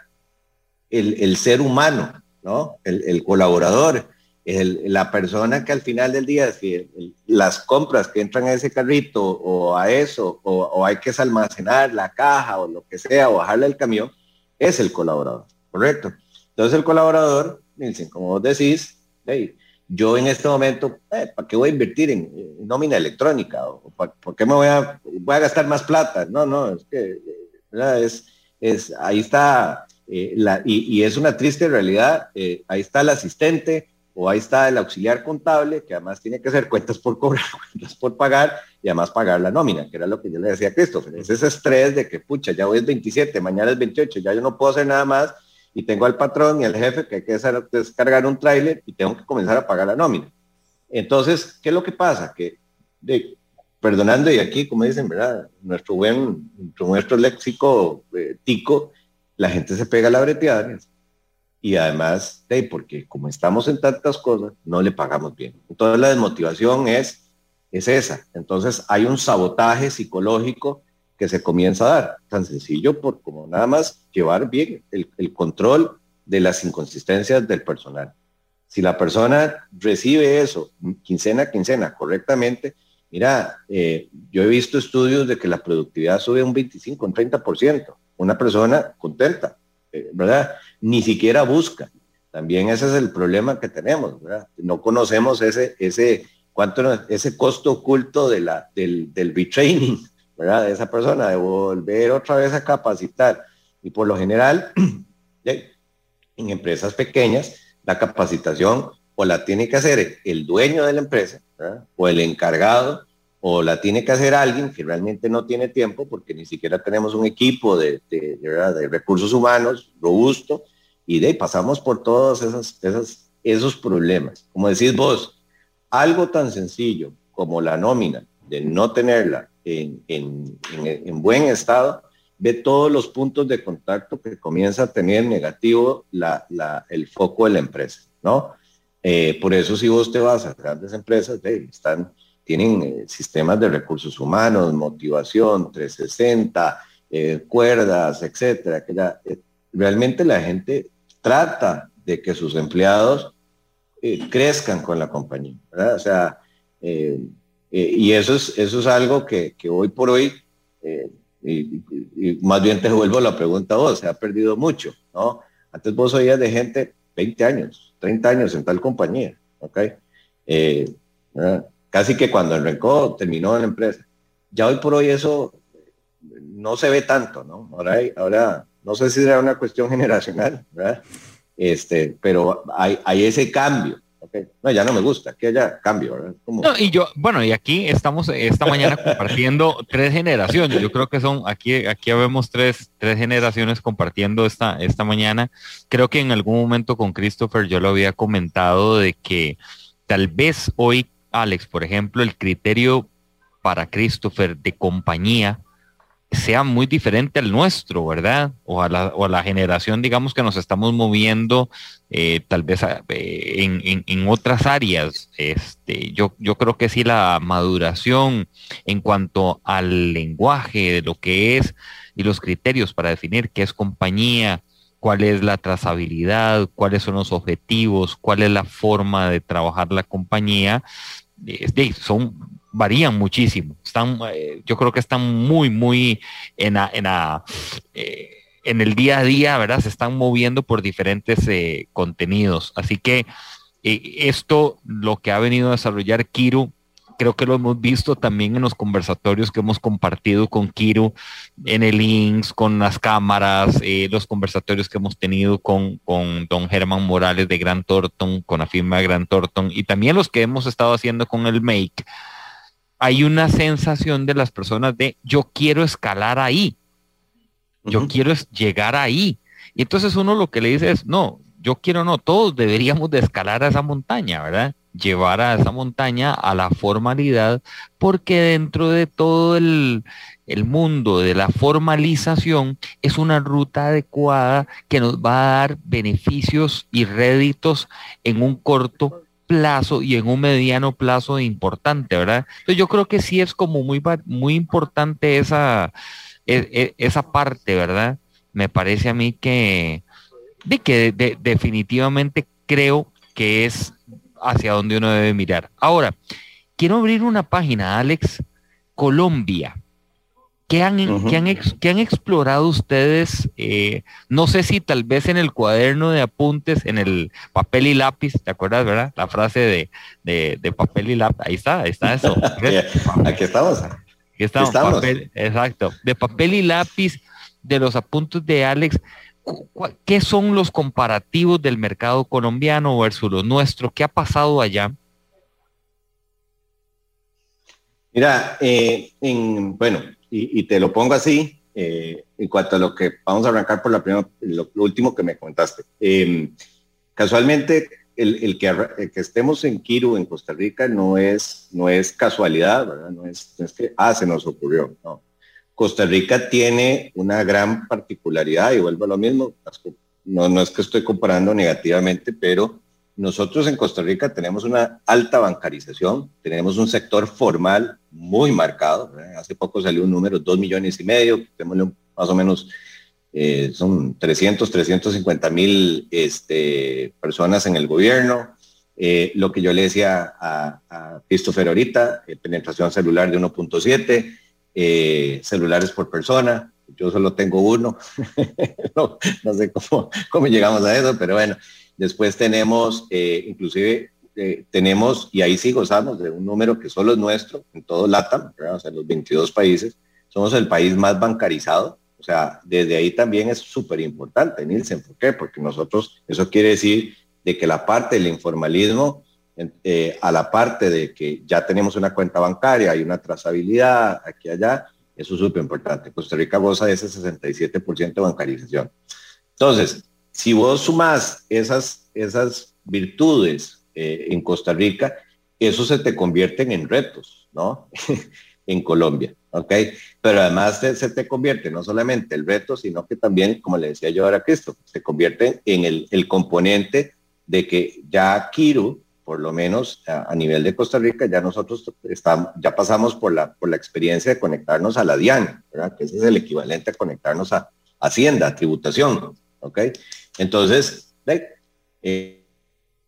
el, ser humano, ¿no? El colaborador, la persona que al final del día, si las compras que entran a ese carrito o a eso, o, hay que almacenar la caja o lo que sea, o bajarle el camión, es el colaborador, ¿correcto? Entonces el colaborador, como vos decís, yo en este momento, eh, ¿para qué voy a invertir en, nómina electrónica? ¿O ¿Por qué me voy a, voy a gastar más plata? No, no, es que es, es, ahí está, eh, la, y, es una triste realidad, eh, ahí está el asistente, o ahí está el auxiliar contable, que además tiene que hacer cuentas por cobrar, cuentas por pagar y además pagar la nómina, que era lo que yo le decía a Christopher. Es ese estrés de que, pucha, ya hoy es 27, mañana es 28, ya yo no puedo hacer nada más y tengo al patrón y al jefe que hay que descargar un tráiler y tengo que comenzar a pagar la nómina. Entonces, ¿qué es lo que pasa? Que, de, perdonando, y aquí, como dicen, ¿verdad? Nuestro buen, nuestro, léxico eh, tico, la gente se pega la breteada y además, de porque como estamos en tantas cosas, no le pagamos bien. Entonces la desmotivación es, es esa. Entonces hay un sabotaje psicológico que se comienza a dar, tan sencillo por como nada más llevar bien el, control de las inconsistencias del personal. Si la persona recibe eso quincena a quincena correctamente, mira, eh, yo he visto estudios de que la productividad sube un 25, un 30%. Una persona contenta, eh, ¿verdad? Ni siquiera busca. También ese es el problema que tenemos. No conocemos ese, ese, cuánto, ese costo oculto de la, del, del retraining, ¿verdad? De esa persona, de volver otra vez a capacitar. Y por lo general, en empresas pequeñas, La capacitación o la tiene que hacer el dueño de la empresa o el encargado o la tiene que hacer alguien que realmente no tiene tiempo porque ni siquiera tenemos un equipo de, de, recursos humanos robusto y de ahí pasamos por todos esos, esos, esos problemas. Como decís vos, algo tan sencillo como la nómina, de no tenerla en, en, en, buen estado, ve todos los puntos de contacto que comienza a tener negativo la, la, el foco de la empresa, ¿no? Eh, por eso si vos te vas a grandes empresas, están, tienen eh, sistemas de recursos humanos, motivación, 360, eh, cuerdas, etcétera, que realmente la gente trata de que sus empleados crezcan con la compañía. O sea, y eso es, eso es algo que, que hoy por hoy, y, más bien te vuelvo la pregunta a vos, se ha perdido mucho, ¿no? Antes vos oías de gente 20 años, 30 años en tal compañía, ¿ok? Eh, casi que cuando arrancó terminó en la empresa. Ya hoy por hoy eso no se ve tanto, ¿no? Ahora, ahora no sé si era una cuestión generacional, ¿verdad? Este, pero hay, hay ese cambio. No, ya no me gusta, que haya cambio. No, y yo, bueno, y aquí estamos esta mañana compartiendo tres generaciones. Yo creo que son, aquí, aquí vemos tres, tres generaciones compartiendo esta, esta mañana. Creo que en algún momento con Christopher yo lo había comentado de que tal vez hoy, Alex, por ejemplo, el criterio para Christopher de compañía sea muy diferente al nuestro, ¿verdad? O a la, o a la generación, digamos, que nos estamos moviendo eh, tal vez eh, en, en, otras áreas. Este, yo, yo creo que sí la maduración en cuanto al lenguaje de lo que es y los criterios para definir qué es compañía, cuál es la trazabilidad, cuáles son los objetivos, cuál es la forma de trabajar la compañía, son varían muchísimo. Están, eh, yo creo que están muy, muy en, en, eh, en, el día a día, ¿verdad? Se están moviendo por diferentes eh, contenidos. Así que esto, lo que ha venido a desarrollar Kiru, creo que lo hemos visto también en los conversatorios que hemos compartido con Kiru, en el links, con las cámaras, los conversatorios que hemos tenido con, con don Germán Morales de Gran Thornton, con la firma de Gran Thornton, y también los que hemos estado haciendo con el Make hay una sensación de las personas de yo quiero escalar ahí, yo quiero llegar ahí. Y entonces uno lo que le dice es, no, yo quiero no, todos deberíamos de escalar a esa montaña, ¿verdad? Llevar a esa montaña a la formalidad, porque dentro de todo el, el mundo de la formalización es una ruta adecuada que nos va a dar beneficios y réditos en un corto plazo y en un mediano plazo importante, ¿verdad? Entonces yo creo que sí es como muy, muy importante esa, e, e, esa parte, ¿verdad? Me parece a mí que, de que definitivamente creo que es hacia donde uno debe mirar. Ahora, quiero abrir una página, Alex, Colombia. ¿Qué han, han, explorado ustedes? Eh, no sé si tal vez en el cuaderno de apuntes, en el papel y lápiz, ¿te acuerdas, verdad? La frase de, papel y lápiz, ahí está, ahí está eso. Aquí estamos. Aquí estamos, exacto. De papel y lápiz, de los apuntes de Alex, ¿qué son los comparativos del mercado colombiano versus los nuestros? ¿Qué ha pasado allá? Mira, eh, en, bueno, y, te lo pongo así, eh, en cuanto a lo que vamos a arrancar por la primera, lo, último que me comentaste. Em, casualmente, el, que, estemos en Kiru, en Costa Rica, no es, no es casualidad, ¿verdad? No es, es que, ah, se nos ocurrió, no. Costa Rica tiene una gran particularidad, y vuelvo a lo mismo, no, no es que estoy comparando negativamente, pero nosotros en Costa Rica tenemos una alta bancarización, tenemos un sector formal muy marcado. Hace poco salió un número, dos millones y medio, tenemos más o menos, eh, son 300, 350 mil este, personas en el gobierno. Eh, lo que yo le decía a, Christopher ahorita, eh, penetración celular de 1.7, celulares por persona. Yo solo tengo uno. no, sé cómo llegamos a eso, pero bueno. Después tenemos, eh, inclusive, eh, tenemos, y ahí sí gozamos de un número que solo es nuestro, en todo LATAM, o sea, los 22 países, somos el país más bancarizado. O sea, desde ahí también es súper importante, Nielsen. ¿Por qué? Porque nosotros, eso quiere decir de que la parte del informalismo, eh, a la parte de que ya tenemos una cuenta bancaria, hay una trazabilidad aquí y allá, eso es súper importante. Costa Rica goza de ese 67% de bancarización. Entonces, si vos sumás esas, esas virtudes eh, en Costa Rica, eso se te convierten en retos, ¿no? en Colombia, ¿ok? Pero además se, te convierte no solamente el reto, sino que también, como le decía yo ahora a Cristo, se convierte en el, componente de que ya Kiru, por lo menos a, nivel de Costa Rica, ya nosotros estamos, ya pasamos por la, por la experiencia de conectarnos a la DIAN, ¿verdad? Que ese es el equivalente a conectarnos a Hacienda, tributación, ¿ok? Entonces, eh,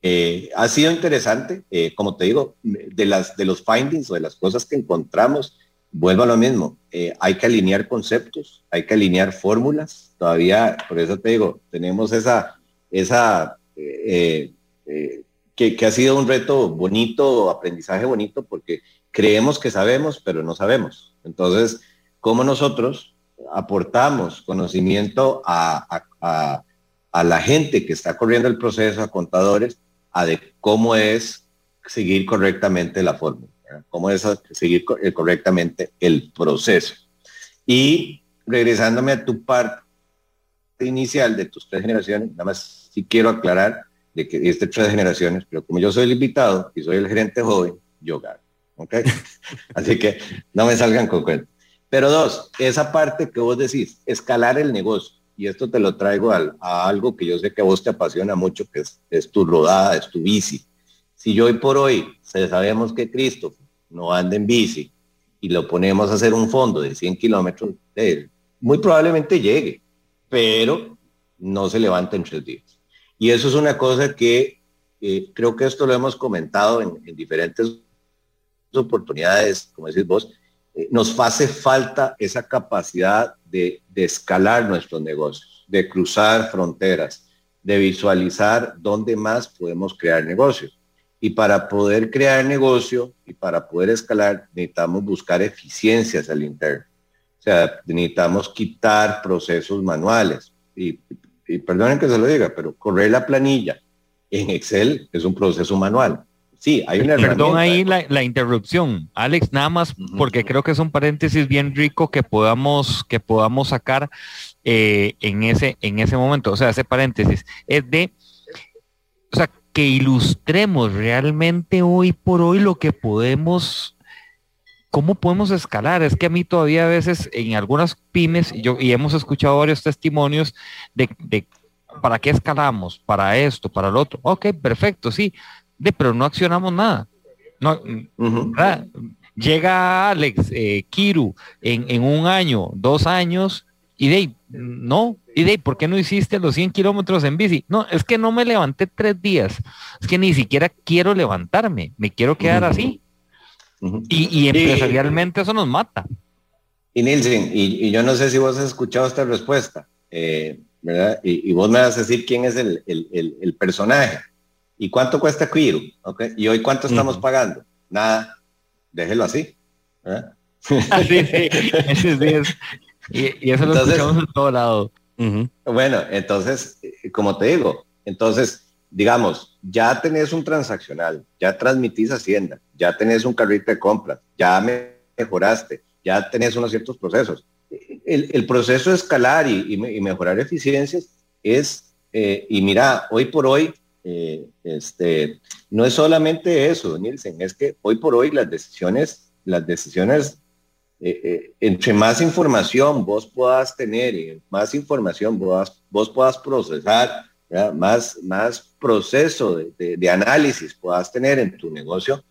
eh, ha sido interesante, eh, como te digo, de, las, de los findings o de las cosas que encontramos, vuelvo a lo mismo, hay que alinear conceptos, hay que alinear fórmulas, todavía, por eso te digo, tenemos esa, esa que, ha sido un reto bonito, aprendizaje bonito, porque creemos que sabemos, pero no sabemos. Entonces, ¿cómo nosotros aportamos conocimiento a la gente que está corriendo el proceso, a contadores, a de cómo es seguir correctamente la fórmula, cómo es seguir eh, correctamente el proceso. Y regresándome a tu parte inicial de tus tres generaciones, nada más sí quiero aclarar de que este tres generaciones, pero como yo soy el invitado y soy el gerente joven, yo gano. ¿Ok? Así que no me salgan con cuentos. Pero dos, esa parte que vos decís, escalar el negocio y esto te lo traigo a algo que yo sé que a vos te apasiona mucho, que es, tu rodada, es tu bici. Si yo hoy por hoy sabemos que Cristo no anda en bici y lo ponemos a hacer un fondo de 100 kilómetros, muy probablemente llegue, pero no se levanta en tres días. Y eso es una cosa que eh, creo que esto lo hemos comentado en, en diferentes oportunidades, como decís vos, eh, nos hace falta esa capacidad de, escalar nuestros negocios, de cruzar fronteras, de visualizar dónde más podemos crear negocios. Y para poder crear negocio y para poder escalar, necesitamos buscar eficiencias al interno. O sea, necesitamos quitar procesos manuales. Y, y perdonen que se lo diga, pero correr la planilla en Excel es un proceso manual. Sí, hay una Perdón ahí la, interrupción, Alex, nada más porque creo que es un paréntesis bien rico que podamos, que podamos sacar eh, en, ese, en ese momento. O sea, ese paréntesis es de, o sea, que ilustremos realmente hoy por hoy lo que podemos, cómo podemos escalar. Es que a mí todavía a veces en algunas pymes, yo, y hemos escuchado varios testimonios de, de ¿para qué escalamos? Para esto, para lo otro. Ok, perfecto, sí de, pero no accionamos nada. No, Llega Alex, eh, Kiru, en, un año, dos años, y de no, y de ¿por qué no hiciste los 100 kilómetros en bici? No, es que no me levanté tres días, es que ni siquiera quiero levantarme, me quiero quedar así. y, empresarialmente eso nos mata. Y Nielsen, y, yo no sé si vos has escuchado esta respuesta, eh, ¿verdad? Y, vos me vas a decir quién es el, el personaje. ¿Y cuánto cuesta Quiru? Okay. ¿Y hoy cuánto estamos pagando? Nada. Déjelo así. ¿eh? sí, sí. Y, eso lo escuchamos en todo lado. Bueno, entonces, eh, como te digo, entonces, digamos, ya tenés un transaccional, ya transmitís Hacienda, ya tenés un carrito de compras, ya mejoraste, ya tenés unos ciertos procesos. El, proceso de escalar y, mejorar eficiencias es, eh, y mira, hoy por hoy, eh, este, no es solamente eso, Nielsen, es que hoy por hoy las decisiones, las decisiones, eh, eh, entre más información vos puedas tener más información vos, vos puedas procesar, más, más proceso de, de, análisis puedas tener en tu negocio,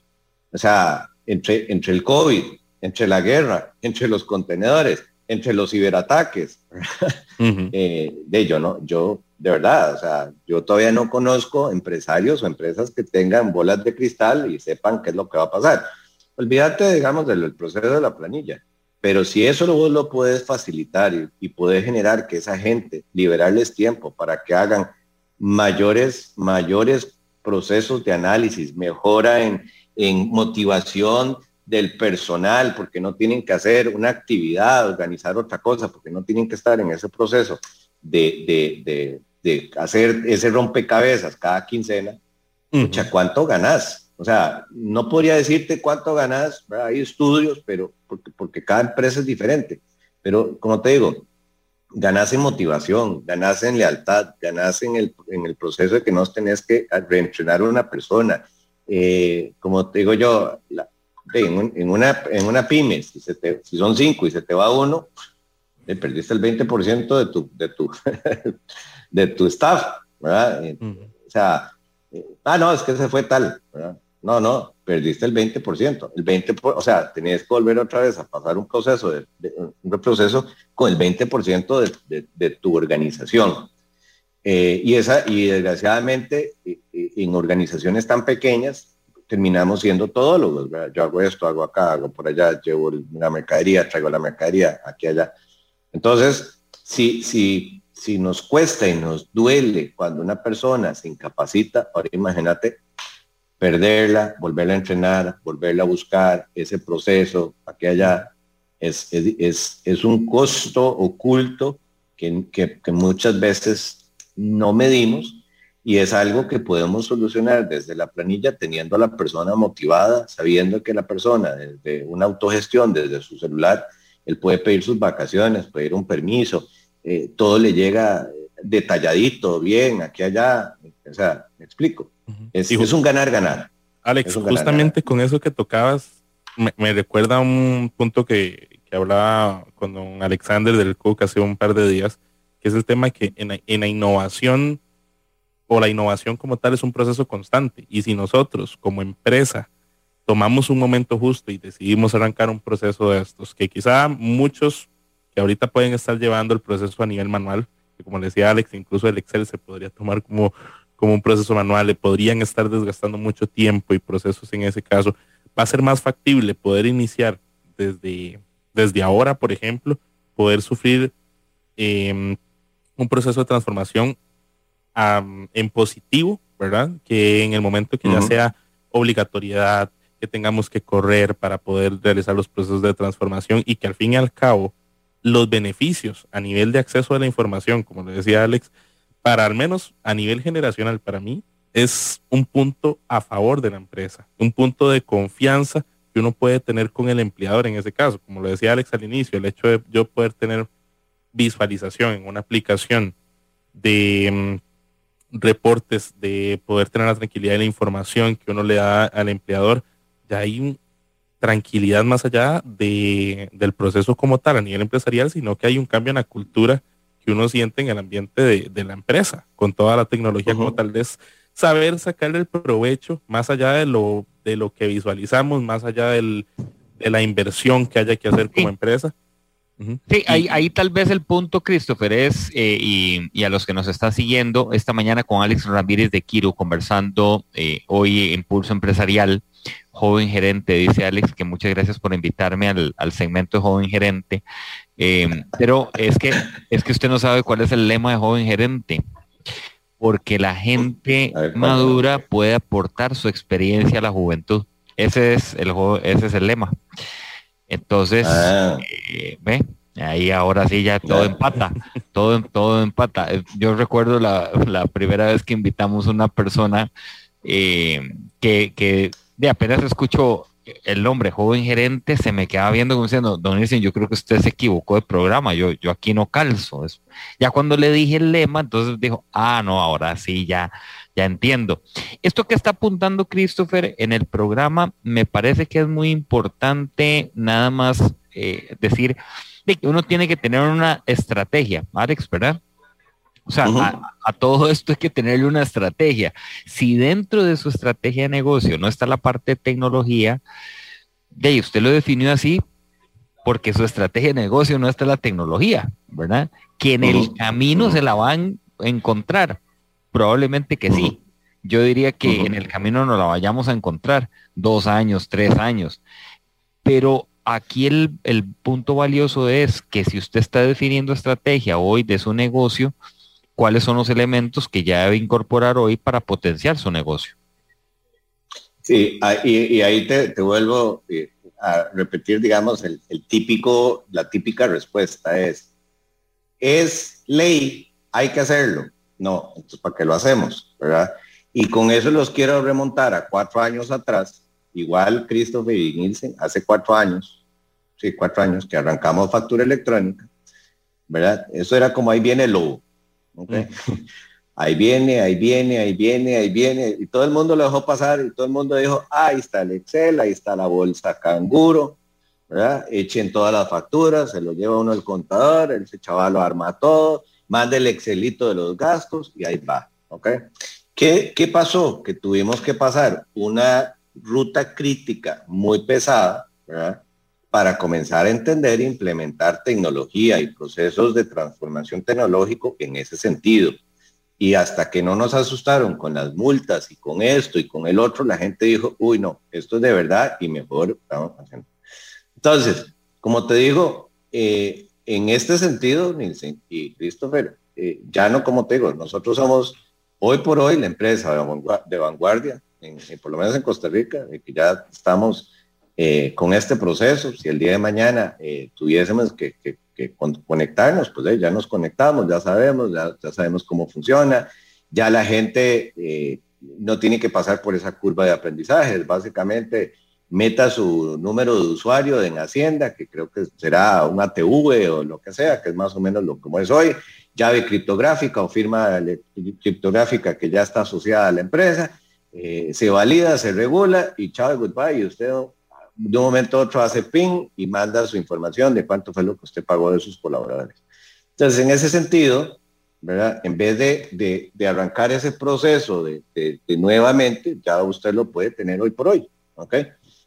o sea, entre, entre el COVID, entre la guerra, entre los contenedores, entre los ciberataques, de ello, ¿no? Yo de verdad, o sea, yo todavía no conozco empresarios o empresas que tengan bolas de cristal y sepan qué es lo que va a pasar. Olvídate, digamos, del proceso de la planilla. Pero si eso vos lo puedes facilitar y, y puedes generar que esa gente, liberarles tiempo para que hagan mayores, mayores procesos de análisis, mejora en, en motivación del personal, porque no tienen que hacer una actividad, organizar otra cosa, porque no tienen que estar en ese proceso de, de, de hacer ese rompecabezas cada quincena, ¿cuánto ganás? O sea, no podría decirte cuánto ganás, hay estudios, pero porque, porque cada empresa es diferente. Pero como te digo, ganás en motivación, ganás en lealtad, ganás en el, en el proceso de que no tenés que reentrenar a una persona. Eh, como te digo yo, en, una, en una pyme, si, se te, si son cinco y se te va uno, le perdiste el 20% de tu, de tu, de tu staff, ¿verdad? Eh, o sea, eh, ah, no, es que se fue tal, ¿verdad? No, no, perdiste el 20%. El 20%, o sea, tenías que volver otra vez a pasar un proceso, de, un proceso con el 20% de, de, tu organización. Eh, y, esa, y desgraciadamente, en organizaciones tan pequeñas, terminamos siendo todólogos. ¿verdad? Yo hago esto, hago acá, hago por allá, llevo la mercadería, traigo la mercadería aquí, allá. Entonces, si, si, si nos cuesta y nos duele cuando una persona se incapacita, ahora imagínate perderla, volverla a entrenar, volverla a buscar, ese proceso, aquí allá, es, es, es, un costo oculto que, que, muchas veces no medimos y es algo que podemos solucionar desde la planilla teniendo a la persona motivada, sabiendo que la persona desde una autogestión, desde su celular, él puede pedir sus vacaciones, pedir un permiso, eh, todo le llega detalladito, bien, aquí allá, o sea, me explico. Es, un ganar-ganar. Alex, justamente con eso que tocabas, me, recuerda un punto que, hablaba con don Alexander del Cook hace un par de días, que es el tema que en, la innovación o la innovación como tal es un proceso constante. Y si nosotros como empresa tomamos un momento justo y decidimos arrancar un proceso de estos, que quizá muchos que ahorita pueden estar llevando el proceso a nivel manual, que como le decía Alex, incluso el Excel se podría tomar como como un proceso manual, le podrían estar desgastando mucho tiempo y procesos en ese caso. Va a ser más factible poder iniciar desde, desde ahora, por ejemplo, poder sufrir em, un proceso de transformación en positivo, ¿verdad? Que en el momento que ya sea obligatoriedad, tengamos que correr para poder realizar los procesos de transformación y que al fin y al cabo los beneficios a nivel de acceso a la información, como le decía Alex, para al menos a nivel generacional, para mí, es un punto a favor de la empresa, un punto de confianza que uno puede tener con el empleador en ese caso. Como lo decía Alex al inicio, el hecho de yo poder tener visualización en una aplicación de mm, reportes, de poder tener la tranquilidad de la información que uno le da al empleador, ya hay tranquilidad más allá de, del proceso como tal a nivel empresarial, sino que hay un cambio en la cultura que uno siente en el ambiente de, la empresa, con toda la tecnología como tal vez saber sacarle el provecho más allá de lo, de lo que visualizamos, más allá del, de la inversión que haya que hacer como empresa. Sí, ahí, ahí, tal vez el punto, Christopher, es, eh, y, a los que nos están siguiendo, esta mañana con Alex Ramírez de Kiro, conversando eh, hoy en Pulso Empresarial, joven gerente, dice Alex, que muchas gracias por invitarme al, al segmento de joven gerente. Em, pero es que, es que usted no sabe cuál es el lema de joven gerente, porque la gente madura puede aportar su experiencia a la juventud. Ese es el, ese es el lema. Entonces, ah. eh, ve, ahí ahora sí ya todo empata, todo, todo empata. Yo recuerdo la, la primera vez que invitamos a una persona eh, que, que de apenas escucho el nombre joven gerente se me quedaba viendo como diciendo, don Nielsen, yo creo que usted se equivocó de programa, yo, yo aquí no calzo. Ya cuando le dije el lema, entonces dijo, ah, no, ahora sí, ya, ya entiendo. Esto que está apuntando Christopher en el programa, me parece que es muy importante nada más eh, decir de que uno tiene que tener una estrategia, Alex, ¿verdad? O sea, a, todo esto hay que tenerle una estrategia. Si dentro de su estrategia de negocio no está la parte de tecnología, de usted lo definió así porque su estrategia de negocio no está la tecnología, ¿verdad? Que en el camino se la van a encontrar. Probablemente que sí. Yo diría que en el camino no la vayamos a encontrar dos años, tres años. Pero aquí el, el punto valioso es que si usted está definiendo estrategia hoy de su negocio, cuáles son los elementos que ya debe incorporar hoy para potenciar su negocio. Sí, y, ahí te, vuelvo eh, a repetir, digamos, el, típico, la típica respuesta es, es ley, hay que hacerlo. No, entonces ¿para qué lo hacemos? ¿Verdad? Y con eso los quiero remontar a cuatro años atrás, igual Christopher y Nielsen, hace cuatro años, sí, cuatro años que arrancamos factura electrónica, ¿verdad? Eso era como ahí viene el lobo, ¿okay? ahí viene, ahí viene, ahí viene, ahí viene, y todo el mundo lo dejó pasar y todo el mundo dijo, ahí está el Excel, ahí está la bolsa canguro, ¿verdad? Echen todas las facturas, se lo lleva uno el contador, ese chaval lo arma todo, manda el Excelito de los gastos y ahí va, ¿ok? ¿Qué, ¿Qué pasó? Que tuvimos que pasar una ruta crítica muy pesada, ¿verdad? Para comenzar a entender e implementar tecnología y procesos de transformación tecnológico en ese sentido y hasta que no nos asustaron con las multas y con esto y con el otro, la gente dijo, uy, no, esto es de verdad y mejor estamos haciendo. Entonces, como te digo, eh, en este sentido, Nielsen y Christopher, eh, ya no como te digo, nosotros somos hoy por hoy la empresa de vanguardia, por lo menos en Costa Rica, que ya estamos eh, con este proceso. Si el día de mañana tuviésemos que, conectarnos, pues eh, ya nos conectamos, ya sabemos, ya, sabemos cómo funciona, ya la gente eh, no tiene que pasar por esa curva de aprendizaje, básicamente meta su número de usuario en Hacienda, que creo que será un ATV o lo que sea, que es más o menos lo como es hoy, llave criptográfica o firma criptográfica que ya está asociada a la empresa, eh, se valida, se regula y chao, goodbye, y usted de un momento a otro hace ping y manda su información de cuánto fue lo que usted pagó de sus colaboradores. Entonces, en ese sentido, ¿verdad? En vez de, de, arrancar ese proceso de, de, nuevamente, ya usted lo puede tener hoy por hoy, ¿ok?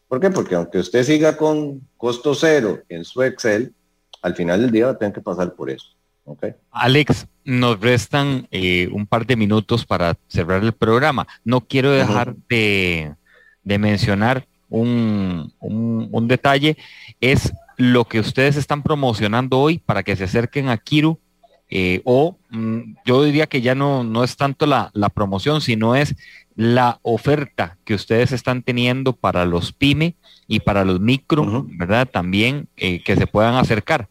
¿Por qué? Porque aunque usted siga con costo cero en su Excel, al final del día va a tener que pasar por eso, ¿ok? Alex, nos restan eh, un par de minutos para cerrar el programa. No quiero dejar de, de mencionar un, un, detalle, es lo que ustedes están promocionando hoy para que se acerquen a Kiru. Eh, o mm, yo diría que ya no, no es tanto la, la, promoción, sino es la oferta que ustedes están teniendo para los pyme y para los micro, ¿verdad? También eh, que se puedan acercar.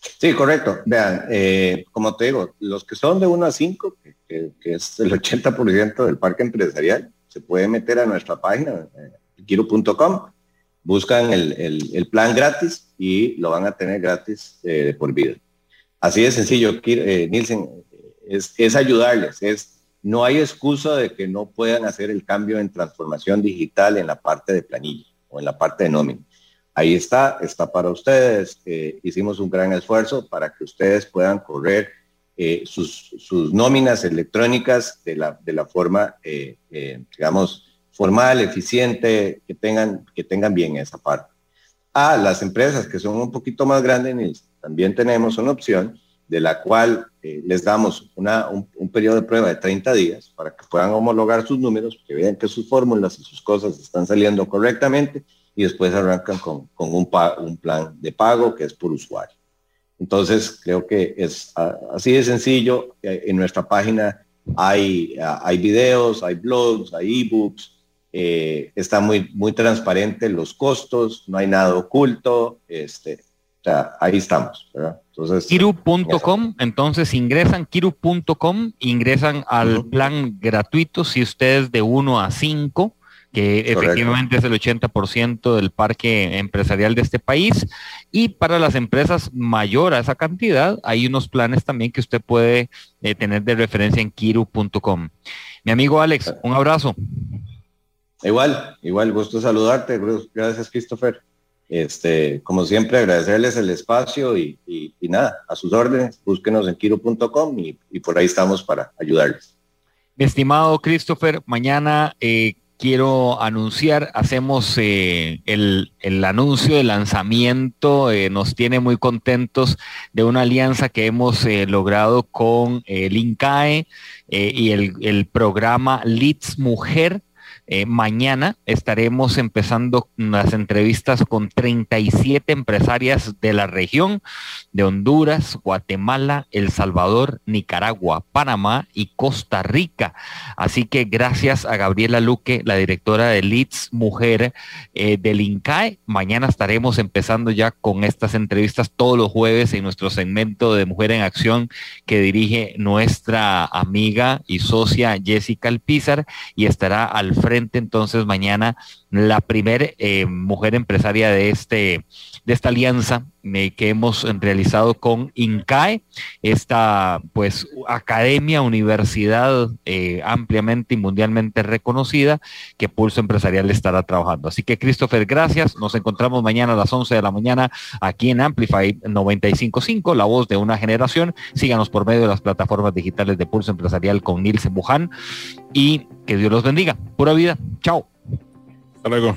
Sí, correcto. Vean, eh, como te digo, los que son de 1 a 5, que, que es el 80% del parque empresarial, se puede meter a nuestra página, eh, buscan el, plan gratis y lo van a tener gratis eh, por vida. Así de sencillo, eh, Nielsen, es, ayudarles, es, no hay excusa de que no puedan hacer el cambio en transformación digital en la parte de planilla o en la parte de nómina. Ahí está, está para ustedes. hicimos un gran esfuerzo para que ustedes puedan correr sus, nóminas electrónicas de la, de la forma, digamos, formal, eficiente, que tengan, que tengan bien esa parte. A las empresas que son un poquito más grandes, también tenemos una opción de la cual eh, les damos una, un, periodo de prueba de 30 días para que puedan homologar sus números, que vean que sus fórmulas y sus cosas están saliendo correctamente y después arrancan con, con un, un plan de pago que es por usuario. Entonces, creo que es así de sencillo. Eh, en nuestra página hay, hay videos, hay blogs, hay ebooks, eh, está muy, muy transparente los costos, no hay nada oculto, este, ahí estamos. Entonces, Kiru.com, entonces ingresan Kiru.com, ingresan al plan gratuito si ustedes de 1 a 5, que efectivamente es el 80% del parque empresarial de este país. Y para las empresas mayor a esa cantidad, hay unos planes también que usted puede eh, tener de referencia en kiru.com. Mi amigo Alex, un abrazo. Igual, igual, gusto saludarte. Gracias, Christopher. Este, como siempre, agradecerles el espacio y, nada, a sus órdenes, búsquenos en kiro.com y, por ahí estamos para ayudarles. Mi estimado Christopher, mañana eh, quiero anunciar, hacemos eh, el, anuncio de lanzamiento, eh, nos tiene muy contentos de una alianza que hemos logrado con el INCAE y el, el programa Leads Mujer Eh, mañana estaremos empezando las entrevistas con 37 empresarias de la región de Honduras, Guatemala, El Salvador, Nicaragua, Panamá y Costa Rica. Así que gracias a Gabriela Luque, la directora de Leeds Mujer eh, del INCAE. Mañana estaremos empezando ya con estas entrevistas todos los jueves en nuestro segmento de Mujer en Acción que dirige nuestra amiga y socia Jessica Alpizar y estará al frente entonces mañana la primera eh, mujer empresaria de, este, de esta alianza eh, que hemos realizado con INCAE, esta pues academia, universidad eh, ampliamente y mundialmente reconocida que Pulso Empresarial estará trabajando. Así que Christopher, gracias. Nos encontramos mañana a las 11 de la mañana aquí en Amplify 955, la voz de una generación. Síganos por medio de las plataformas digitales de Pulso Empresarial con Nilsen Buján y que Dios los bendiga. Pura vida. Chao. Hasta luego.